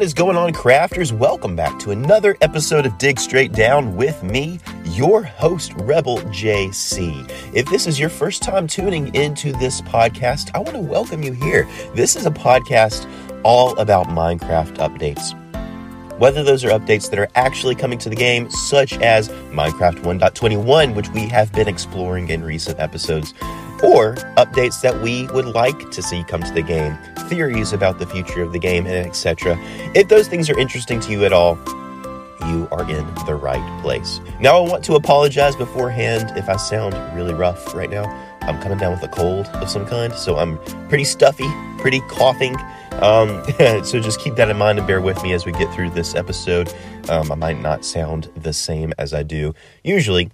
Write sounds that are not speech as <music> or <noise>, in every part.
What is going on, crafters? Welcome back to another episode of Dig Straight Down with me, your host, Rebel JC. If this is your first time tuning into this podcast, I want to welcome you here. This is a podcast all about Minecraft updates. Whether those are updates that are actually coming to the game, such as Minecraft 1.21, which we have been exploring in recent episodes, or updates that we would like to see come to the game, theories about the future of the game, and etc. If those things are interesting to you at all, you are in the right place. Now, I want to apologize beforehand if I sound really rough right now. I'm coming down with a cold of some kind, so I'm pretty stuffy, pretty coughing. Um, <laughs> so just keep that in mind and bear with me as we get through this episode. Um, I might not sound the same as I do usually,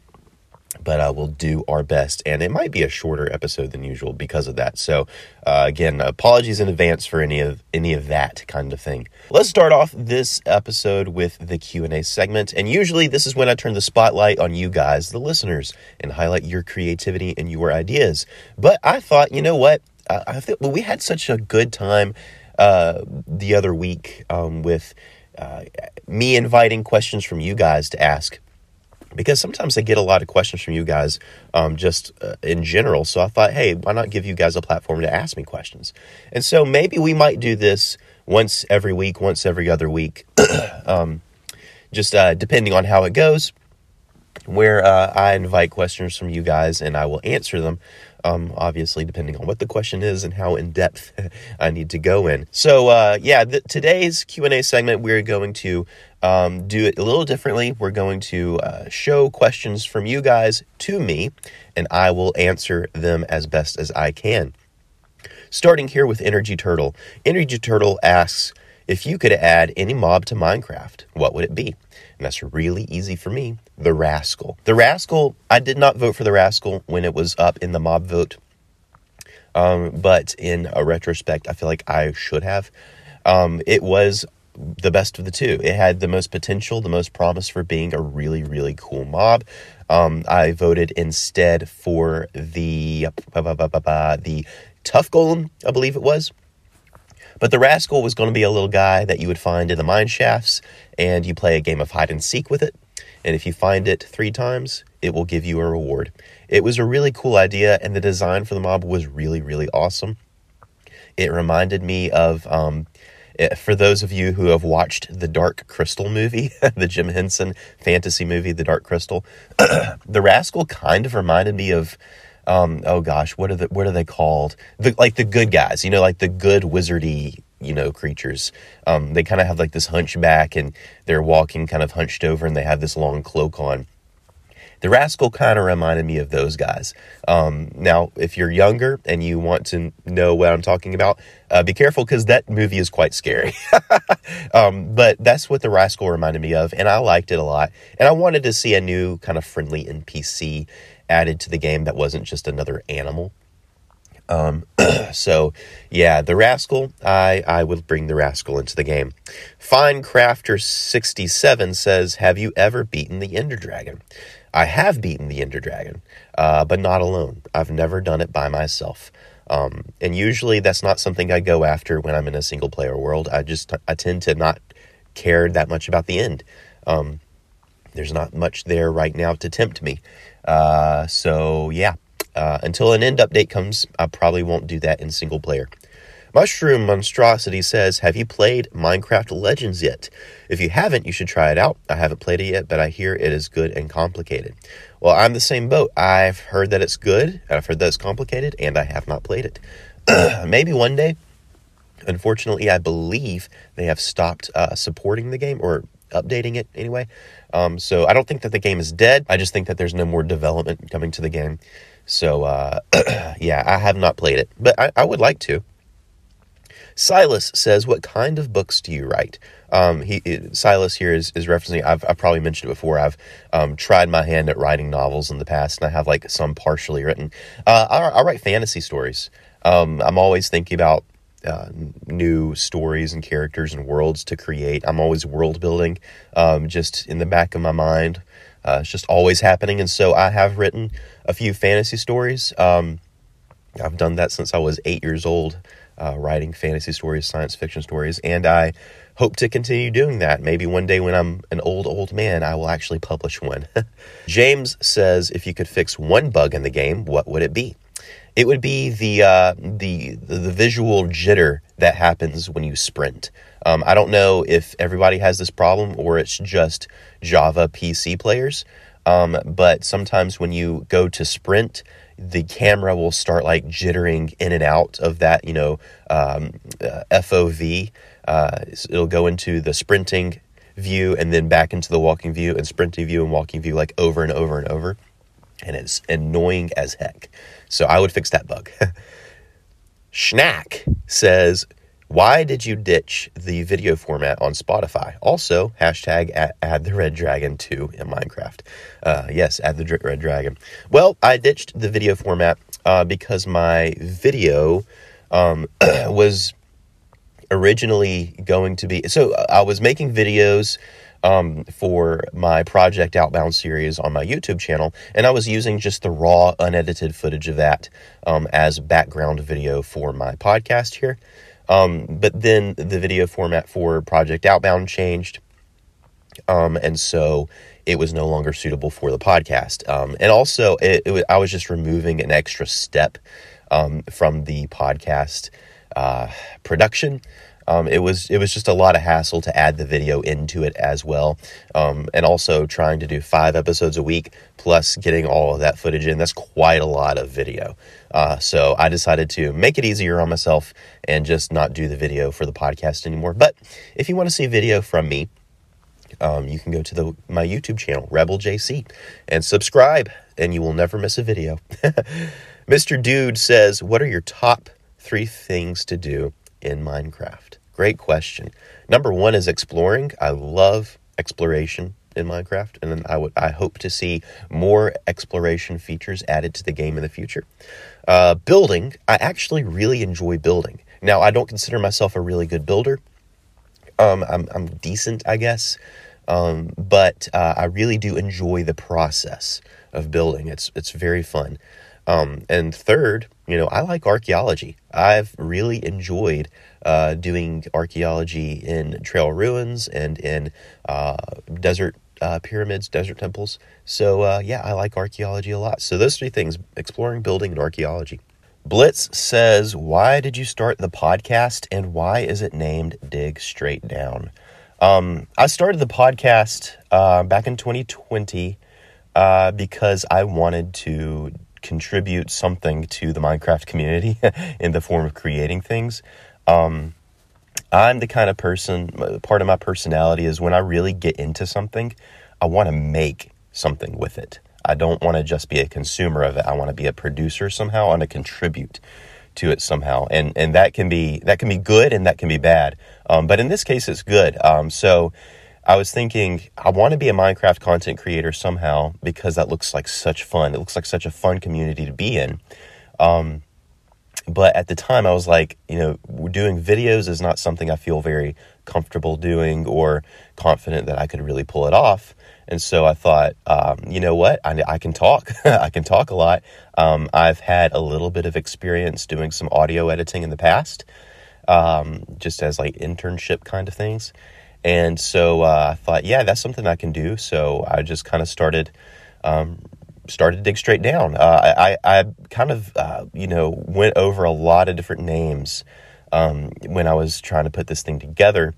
but uh, we'll do our best. And it might be a shorter episode than usual because of that. So uh, again, apologies in advance for any of any of that kind of thing. Let's start off this episode with the Q and A segment. And usually, this is when I turn the spotlight on you guys, the listeners, and highlight your creativity and your ideas. But I thought, you know what? I, I think well, we had such a good time uh, the other week um, with uh, me inviting questions from you guys to ask because sometimes I get a lot of questions from you guys um, just uh, in general. So I thought, hey, why not give you guys a platform to ask me questions? And so maybe we might do this once every week, once every other week, <clears throat> um, just uh, depending on how it goes, where uh, I invite questions from you guys and I will answer them. Um, obviously, depending on what the question is and how in depth <laughs> I need to go in. So, uh, yeah, the, today's Q and A segment, we're going to um, do it a little differently. We're going to uh, show questions from you guys to me, and I will answer them as best as I can. Starting here with Energy Turtle. Energy Turtle asks if you could add any mob to Minecraft, what would it be? And that's really easy for me. The Rascal. The Rascal, I did not vote for the Rascal when it was up in the mob vote. Um, but in a retrospect, I feel like I should have. Um, it was the best of the two. It had the most potential, the most promise for being a really, really cool mob. Um, I voted instead for the the tuff golem, I believe it was. But the rascal was going to be a little guy that you would find in the mine shafts, and you play a game of hide and seek with it. And if you find it three times, it will give you a reward. It was a really cool idea, and the design for the mob was really, really awesome. It reminded me of, um, eh, for those of you who have watched the Dark Crystal movie, <laughs> the Jim Henson fantasy movie, The Dark Crystal, <clears throat> the rascal kind of reminded me of um, oh gosh, what are the what are they called? The like the good guys, you know, like the good wizardy, you know, creatures. Um, they kind of have like this hunchback and they're walking kind of hunched over and they have this long cloak on. The rascal kind of reminded me of those guys. Um, now, if you're younger and you want to know what I'm talking about, uh, be careful because that movie is quite scary. <laughs> um, but that's what the rascal reminded me of, and I liked it a lot. And I wanted to see a new kind of friendly NPC added to the game that wasn't just another animal. Um, <clears throat> so yeah, the rascal, I, I would bring the rascal into the game. Fine Crafter 67 says, have you ever beaten the Ender Dragon? I have beaten the Ender Dragon, uh, but not alone. I've never done it by myself. Um, and usually that's not something I go after when I'm in a single player world. I just I tend to not care that much about the end. Um, there's not much there right now to tempt me. Uh, so yeah, uh, until an end update comes, I probably won't do that in single player. Mushroom Monstrosity says, Have you played Minecraft Legends yet? If you haven't, you should try it out. I haven't played it yet, but I hear it is good and complicated. Well, I'm the same boat. I've heard that it's good, I've heard that it's complicated, and I have not played it. <clears throat> Maybe one day. Unfortunately, I believe they have stopped uh, supporting the game or updating it anyway. Um, so I don't think that the game is dead. I just think that there's no more development coming to the game. So uh, <clears throat> yeah, I have not played it, but I, I would like to. Silas says, "What kind of books do you write?" Um, he Silas here is, is referencing. I've, I've probably mentioned it before. I've um, tried my hand at writing novels in the past, and I have like some partially written. Uh, I, I, write fantasy stories. Um, I'm always thinking about uh, new stories and characters and worlds to create. I'm always world building, um, just in the back of my mind. Uh, it's just always happening, and so I have written a few fantasy stories. Um, I've done that since I was eight years old uh, writing fantasy stories, science fiction stories, and I hope to continue doing that. Maybe one day when I'm an old, old man, I will actually publish one. <laughs> James says, if you could fix one bug in the game, what would it be? It would be the uh, the the visual jitter that happens when you sprint. Um, I don't know if everybody has this problem or it's just Java PC players, um, but sometimes when you go to sprint, the camera will start like jittering in and out of that, you know, um, uh, FOV. Uh, it'll go into the sprinting view and then back into the walking view and sprinting view and walking view like over and over and over. And it's annoying as heck. So I would fix that bug. <laughs> Schnack says, why did you ditch the video format on Spotify? Also, hashtag add, add the Red Dragon 2 in Minecraft. Uh, yes, add the Red Dragon. Well, I ditched the video format uh, because my video um, <clears throat> was originally going to be. So I was making videos um, for my Project Outbound series on my YouTube channel, and I was using just the raw, unedited footage of that um, as background video for my podcast here. Um, but then the video format for Project Outbound changed. Um, and so it was no longer suitable for the podcast. Um, and also, it, it was, I was just removing an extra step um, from the podcast uh, production. Um, it was it was just a lot of hassle to add the video into it as well, um, and also trying to do five episodes a week plus getting all of that footage in. That's quite a lot of video. Uh, so I decided to make it easier on myself and just not do the video for the podcast anymore. But if you want to see video from me, um, you can go to the my YouTube channel Rebel JC and subscribe, and you will never miss a video. <laughs> Mr. Dude says, "What are your top three things to do in Minecraft? Great question. Number one is exploring. I love exploration in Minecraft, and I would I hope to see more exploration features added to the game in the future. Uh, building, I actually really enjoy building. Now, I don't consider myself a really good builder. Um, I'm I'm decent, I guess, um, but uh, I really do enjoy the process of building. It's it's very fun. Um, and third, you know, I like archaeology. I've really enjoyed uh, doing archaeology in trail ruins and in uh, desert uh, pyramids, desert temples. So, uh, yeah, I like archaeology a lot. So, those three things exploring, building, and archaeology. Blitz says, Why did you start the podcast and why is it named Dig Straight Down? Um, I started the podcast uh, back in 2020 uh, because I wanted to contribute something to the Minecraft community <laughs> in the form of creating things. Um, I'm the kind of person, part of my personality is when I really get into something, I want to make something with it. I don't want to just be a consumer of it. I want to be a producer somehow. I want to contribute to it somehow, and and that can be that can be good and that can be bad. Um, but in this case, it's good. Um, so I was thinking I want to be a Minecraft content creator somehow because that looks like such fun. It looks like such a fun community to be in. Um, but at the time, I was like, you know, doing videos is not something I feel very comfortable doing or confident that I could really pull it off. And so I thought, um, you know what? I, I can talk. <laughs> I can talk a lot. Um, I've had a little bit of experience doing some audio editing in the past, um, just as like internship kind of things. And so uh, I thought, yeah, that's something I can do. So I just kind of started um, started to dig straight down. Uh, I, I kind of, uh, you know, went over a lot of different names um, when I was trying to put this thing together.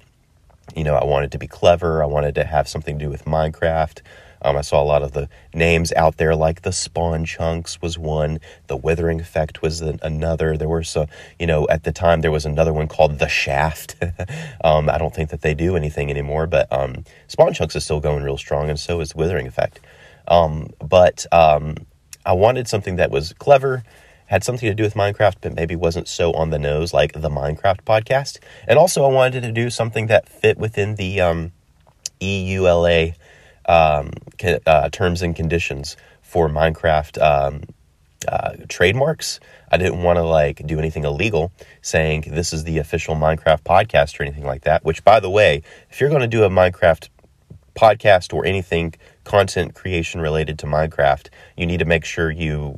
You know, I wanted to be clever. I wanted to have something to do with Minecraft. Um, I saw a lot of the names out there, like the Spawn Chunks was one, the Withering Effect was another. There were some, you know, at the time there was another one called the Shaft. <laughs> um, I don't think that they do anything anymore, but um, Spawn Chunks is still going real strong, and so is Withering Effect. Um, but um, I wanted something that was clever, had something to do with Minecraft, but maybe wasn't so on the nose like the Minecraft podcast. And also, I wanted to do something that fit within the um, EULA um, uh, terms and conditions for Minecraft um, uh, trademarks. I didn't want to like do anything illegal saying this is the official Minecraft podcast or anything like that. Which, by the way, if you're going to do a Minecraft podcast or anything content creation related to Minecraft, you need to make sure you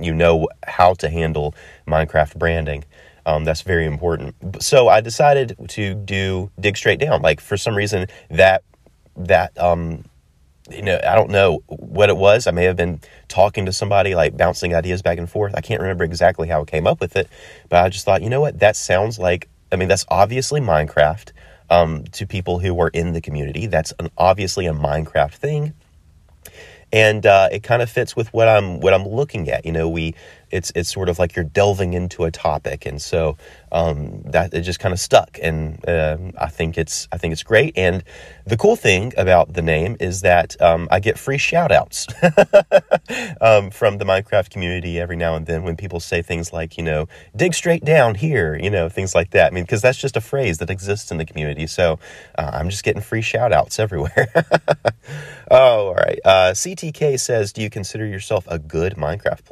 you know how to handle Minecraft branding. Um, that's very important. So I decided to do dig straight down. Like for some reason that that um, you know I don't know what it was. I may have been talking to somebody, like bouncing ideas back and forth. I can't remember exactly how I came up with it, but I just thought, you know what, that sounds like. I mean, that's obviously Minecraft um, to people who are in the community. That's an, obviously a Minecraft thing, and uh, it kind of fits with what I'm what I'm looking at. You know, we it's it's sort of like you're delving into a topic, and so um, that it just kind of stuck. And um, I think it's I think it's great. And the cool thing about the name is that um, I get free shout outs <laughs> um, from the Minecraft community every now and then when people say things like, you know, dig straight down here, you know, things like that. I mean, because that's just a phrase that exists in the community. So uh, I'm just getting free shout outs <laughs> everywhere. <laughs> oh, all right. Uh, CTK says, Do you consider yourself a good Minecraft player?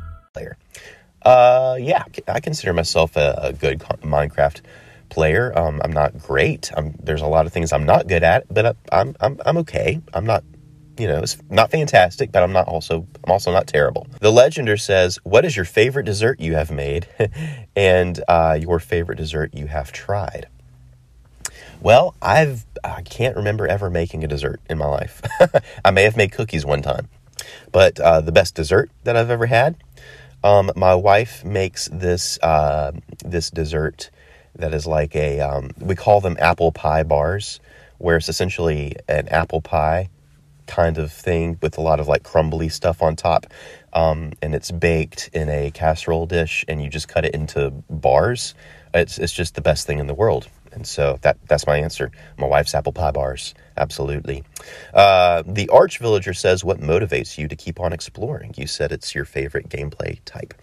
Uh, yeah, I consider myself a, a good Minecraft player. Um, I'm not great. I'm, there's a lot of things I'm not good at, but I'm I'm I'm okay. I'm not, you know, it's not fantastic, but I'm not also I'm also not terrible. The Legender says, "What is your favorite dessert you have made, <laughs> and uh, your favorite dessert you have tried?" Well, I've I can't remember ever making a dessert in my life. <laughs> I may have made cookies one time, but uh, the best dessert that I've ever had um, my wife makes this uh, this dessert that is like a um, we call them apple pie bars, where it's essentially an apple pie kind of thing with a lot of like crumbly stuff on top, um, and it's baked in a casserole dish, and you just cut it into bars. It's it's just the best thing in the world. And so that that's my answer. My wife's apple pie bars. Absolutely. Uh, the Arch Villager says, What motivates you to keep on exploring? You said it's your favorite gameplay type.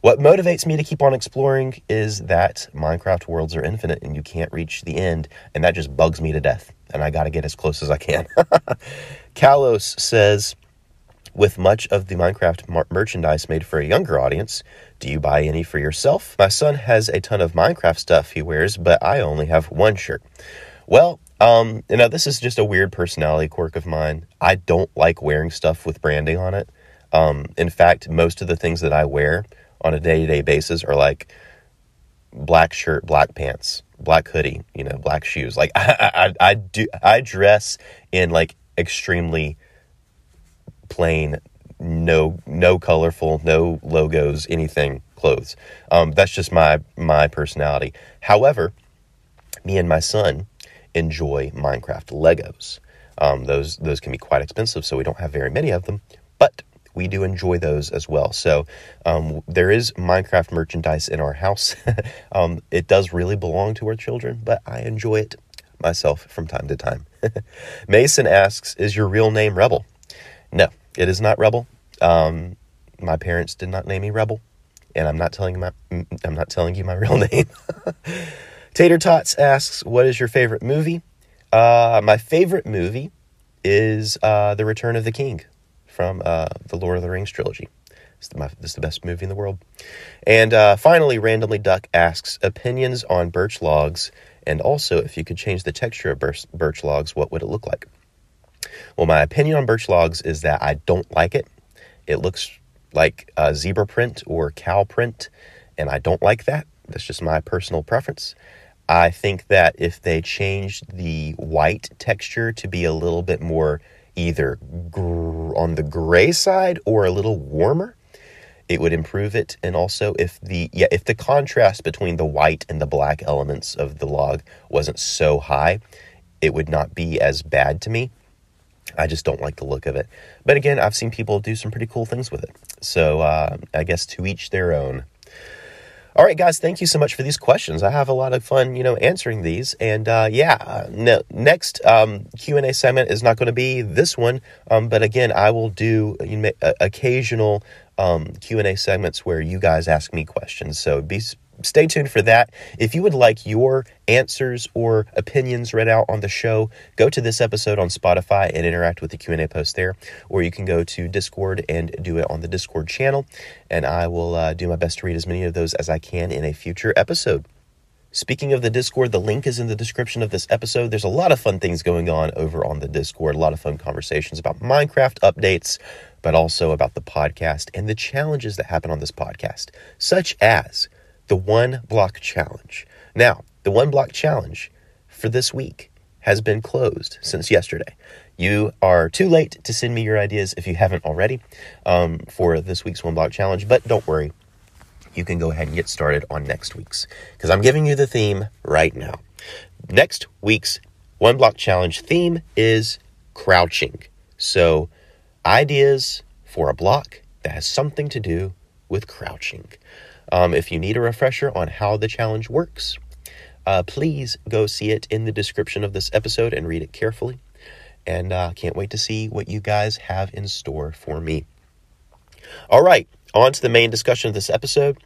What motivates me to keep on exploring is that Minecraft worlds are infinite and you can't reach the end. And that just bugs me to death. And I got to get as close as I can. <laughs> Kalos says, with much of the Minecraft mar- merchandise made for a younger audience, do you buy any for yourself? My son has a ton of Minecraft stuff he wears, but I only have one shirt. Well, um, you know, this is just a weird personality quirk of mine. I don't like wearing stuff with branding on it. Um, in fact, most of the things that I wear on a day to day basis are like black shirt, black pants, black hoodie, you know, black shoes. Like <laughs> I, I, I do, I dress in like extremely plain, no no colorful, no logos, anything clothes. Um, that's just my my personality. However, me and my son enjoy Minecraft Legos. Um, those those can be quite expensive, so we don't have very many of them, but we do enjoy those as well. So um, there is Minecraft merchandise in our house. <laughs> um, it does really belong to our children, but I enjoy it myself from time to time. <laughs> Mason asks, "Is your real name Rebel?" No, it is not Rebel. Um, my parents did not name me Rebel, and I'm not telling my I'm not telling you my <laughs> real name. <laughs> Tater Tots asks, "What is your favorite movie?" Uh, my favorite movie is uh, The Return of the King from uh, the Lord of the Rings trilogy. It's the, my, it's the best movie in the world. And uh, finally, Randomly Duck asks opinions on birch logs, and also if you could change the texture of birch, birch logs, what would it look like? Well, my opinion on birch logs is that I don't like it. It looks like a zebra print or cow print, and I don't like that. That's just my personal preference. I think that if they changed the white texture to be a little bit more either gr- on the gray side or a little warmer, it would improve it. And also, if the yeah, if the contrast between the white and the black elements of the log wasn't so high, it would not be as bad to me. I just don't like the look of it. But again, I've seen people do some pretty cool things with it. So uh, I guess to each their own. All right, guys, thank you so much for these questions. I have a lot of fun, you know, answering these. And uh, yeah, no, next um, Q and A segment is not going to be this one, um, but again, I will do you know, occasional um, Q and A segments where you guys ask me questions. So be stay tuned for that. If you would like your answers or opinions read out on the show, go to this episode on Spotify and interact with the Q&A post there, or you can go to Discord and do it on the Discord channel, and I will uh, do my best to read as many of those as I can in a future episode. Speaking of the Discord, the link is in the description of this episode. There's a lot of fun things going on over on the Discord, a lot of fun conversations about Minecraft updates, but also about the podcast and the challenges that happen on this podcast, such as the one block challenge. Now, the one block challenge for this week has been closed since yesterday. You are too late to send me your ideas if you haven't already um, for this week's one block challenge, but don't worry. You can go ahead and get started on next week's because I'm giving you the theme right now. Next week's one block challenge theme is crouching. So, ideas for a block that has something to do with crouching. Um, if you need a refresher on how the challenge works, uh, please go see it in the description of this episode and read it carefully. And uh, can't wait to see what you guys have in store for me. All right, on to the main discussion of this episode.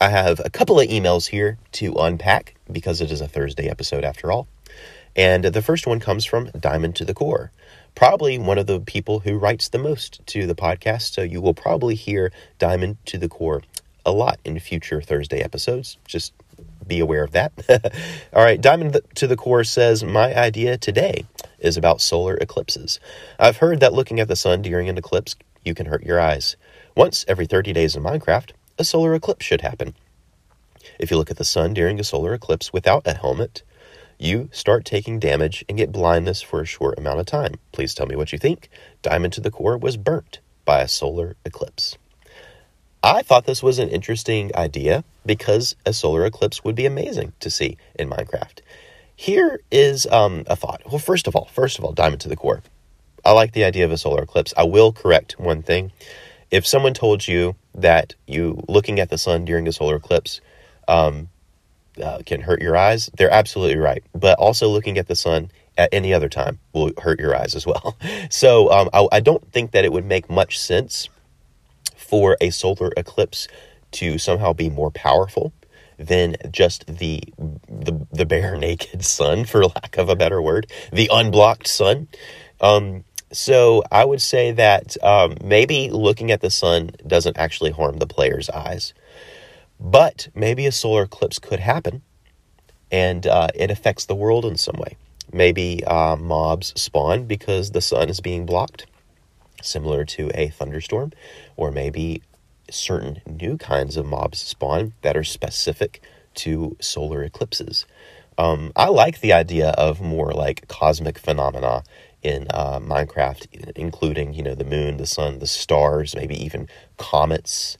I have a couple of emails here to unpack because it is a Thursday episode after all. And the first one comes from Diamond to the Core, probably one of the people who writes the most to the podcast. So you will probably hear Diamond to the Core a lot in future Thursday episodes. Just be aware of that. <laughs> All right, Diamond to the Core says, My idea today is about solar eclipses. I've heard that looking at the sun during an eclipse, you can hurt your eyes. Once every 30 days in Minecraft, a solar eclipse should happen. If you look at the sun during a solar eclipse without a helmet, you start taking damage and get blindness for a short amount of time. Please tell me what you think. Diamond to the Core was burnt by a solar eclipse. I thought this was an interesting idea because a solar eclipse would be amazing to see in Minecraft. Here is um, a thought. Well, first of all, first of all, diamond to the core. I like the idea of a solar eclipse. I will correct one thing. If someone told you that you looking at the sun during a solar eclipse um, uh, can hurt your eyes, they're absolutely right. But also looking at the sun at any other time will hurt your eyes as well. <laughs> So um, I, I don't think that it would make much sense for a solar eclipse to somehow be more powerful than just the, the the bare <laughs> naked sun, for lack of a better word, the unblocked sun. Um, so I would say that um, maybe looking at the sun doesn't actually harm the player's eyes, but maybe a solar eclipse could happen, and uh, it affects the world in some way. Maybe uh, mobs spawn because the sun is being blocked similar to a thunderstorm, or maybe certain new kinds of mobs spawn that are specific to solar eclipses. Um, I like the idea of more like cosmic phenomena in uh, Minecraft, including you know the moon, the sun, the stars, maybe even comets,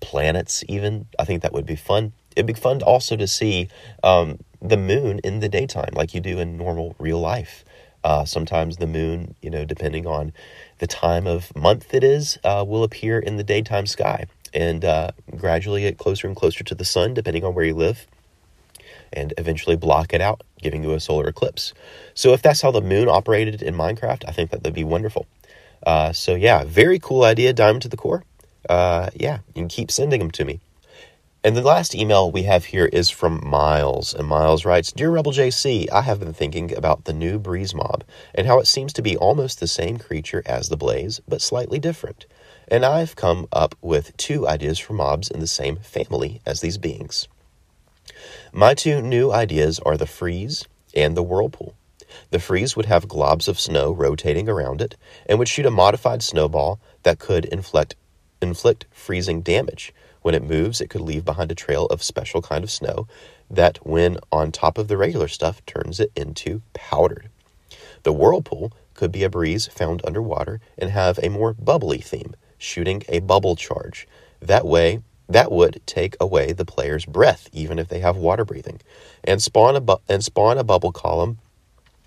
planets. Even I think that would be fun. It'd be fun also to see um, the moon in the daytime, like you do in normal real life. Uh, sometimes the moon, you know, depending on the time of month it is, uh, will appear in the daytime sky and uh, gradually get closer and closer to the sun, depending on where you live, and eventually block it out, giving you a solar eclipse. So, if that's how the moon operated in Minecraft, I think that would be wonderful. Uh, so yeah, very cool idea, Diamond to the Core. Uh, yeah, and keep sending them to me. And the last email we have here is from Miles. And Miles writes Dear Rebel JC, I have been thinking about the new Breeze Mob and how it seems to be almost the same creature as the Blaze, but slightly different. And I've come up with two ideas for mobs in the same family as these beings. My two new ideas are the Freeze and the Whirlpool. The Freeze would have globs of snow rotating around it and would shoot a modified snowball that could inflict, inflict freezing damage when it moves, it could leave behind a trail of special kind of snow that, when on top of the regular stuff, turns it into powdered. The whirlpool could be a breeze found underwater and have a more bubbly theme, shooting a bubble charge. That way, that would take away the player's breath, even if they have water breathing, and spawn a bu- and spawn a bubble column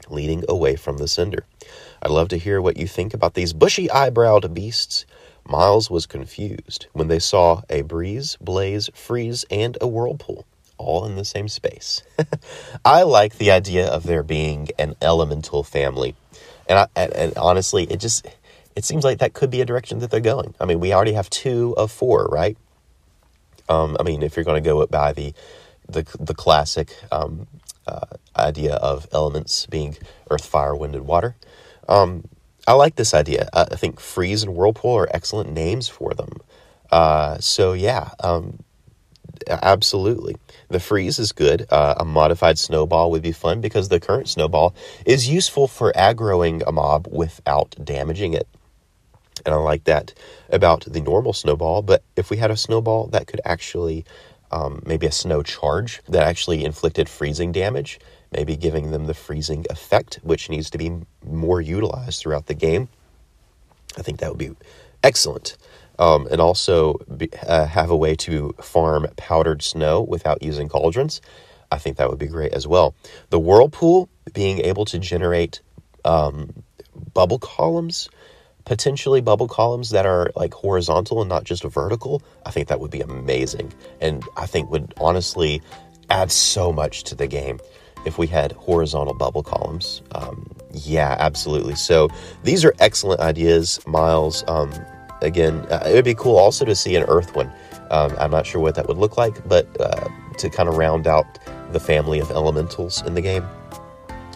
leading away from the cinder. I'd love to hear what you think about these bushy eyebrowed beasts. Miles was confused when they saw a breeze, blaze, freeze, and a whirlpool all in the same space. <laughs> I like the idea of there being an elemental family. And, I, and, and honestly, it just it seems like that could be a direction that they're going. I mean, we already have two of four, right? Um, I mean, if you're going to go by the the the classic um, uh, idea of elements being earth, fire, wind, and water, um, I like this idea. Uh, I think freeze and whirlpool are excellent names for them. Uh, so yeah, um, absolutely. The freeze is good. Uh, a modified snowball would be fun because the current snowball is useful for aggroing a mob without damaging it. And I like that about the normal snowball. But if we had a snowball that could actually, um, maybe a snow charge that actually inflicted freezing damage, maybe giving them the freezing effect, which needs to be more utilized throughout the game. I think that would be excellent. Um, and also be, uh, have a way to farm powdered snow without using cauldrons. I think that would be great as well. The whirlpool, being able to generate um, bubble columns, potentially bubble columns that are like horizontal and not just vertical, I think that would be amazing. And I think would honestly add so much to the game if we had horizontal bubble columns. Um, yeah, absolutely. So these are excellent ideas, Miles. Um, again, uh, it would be cool also to see an Earth one. Um, I'm not sure what that would look like, but uh, to kind of round out the family of elementals in the game,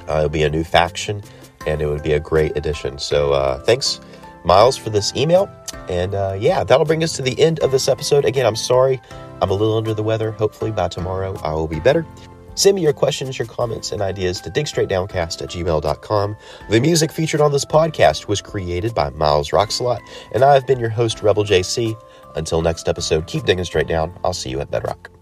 uh, it would be a new faction, and it would be a great addition. So uh, thanks, Miles, for this email. And uh, yeah, that'll bring us to the end of this episode. Again, I'm sorry. I'm a little under the weather. Hopefully, by tomorrow, I will be better. Send me your questions, your comments, and ideas to digstraightdowncast at gmail.com. The music featured on this podcast was created by MilesRocksAlot, and I have been your host, Rebel JC. Until next episode, keep digging straight down. I'll see you at Bedrock.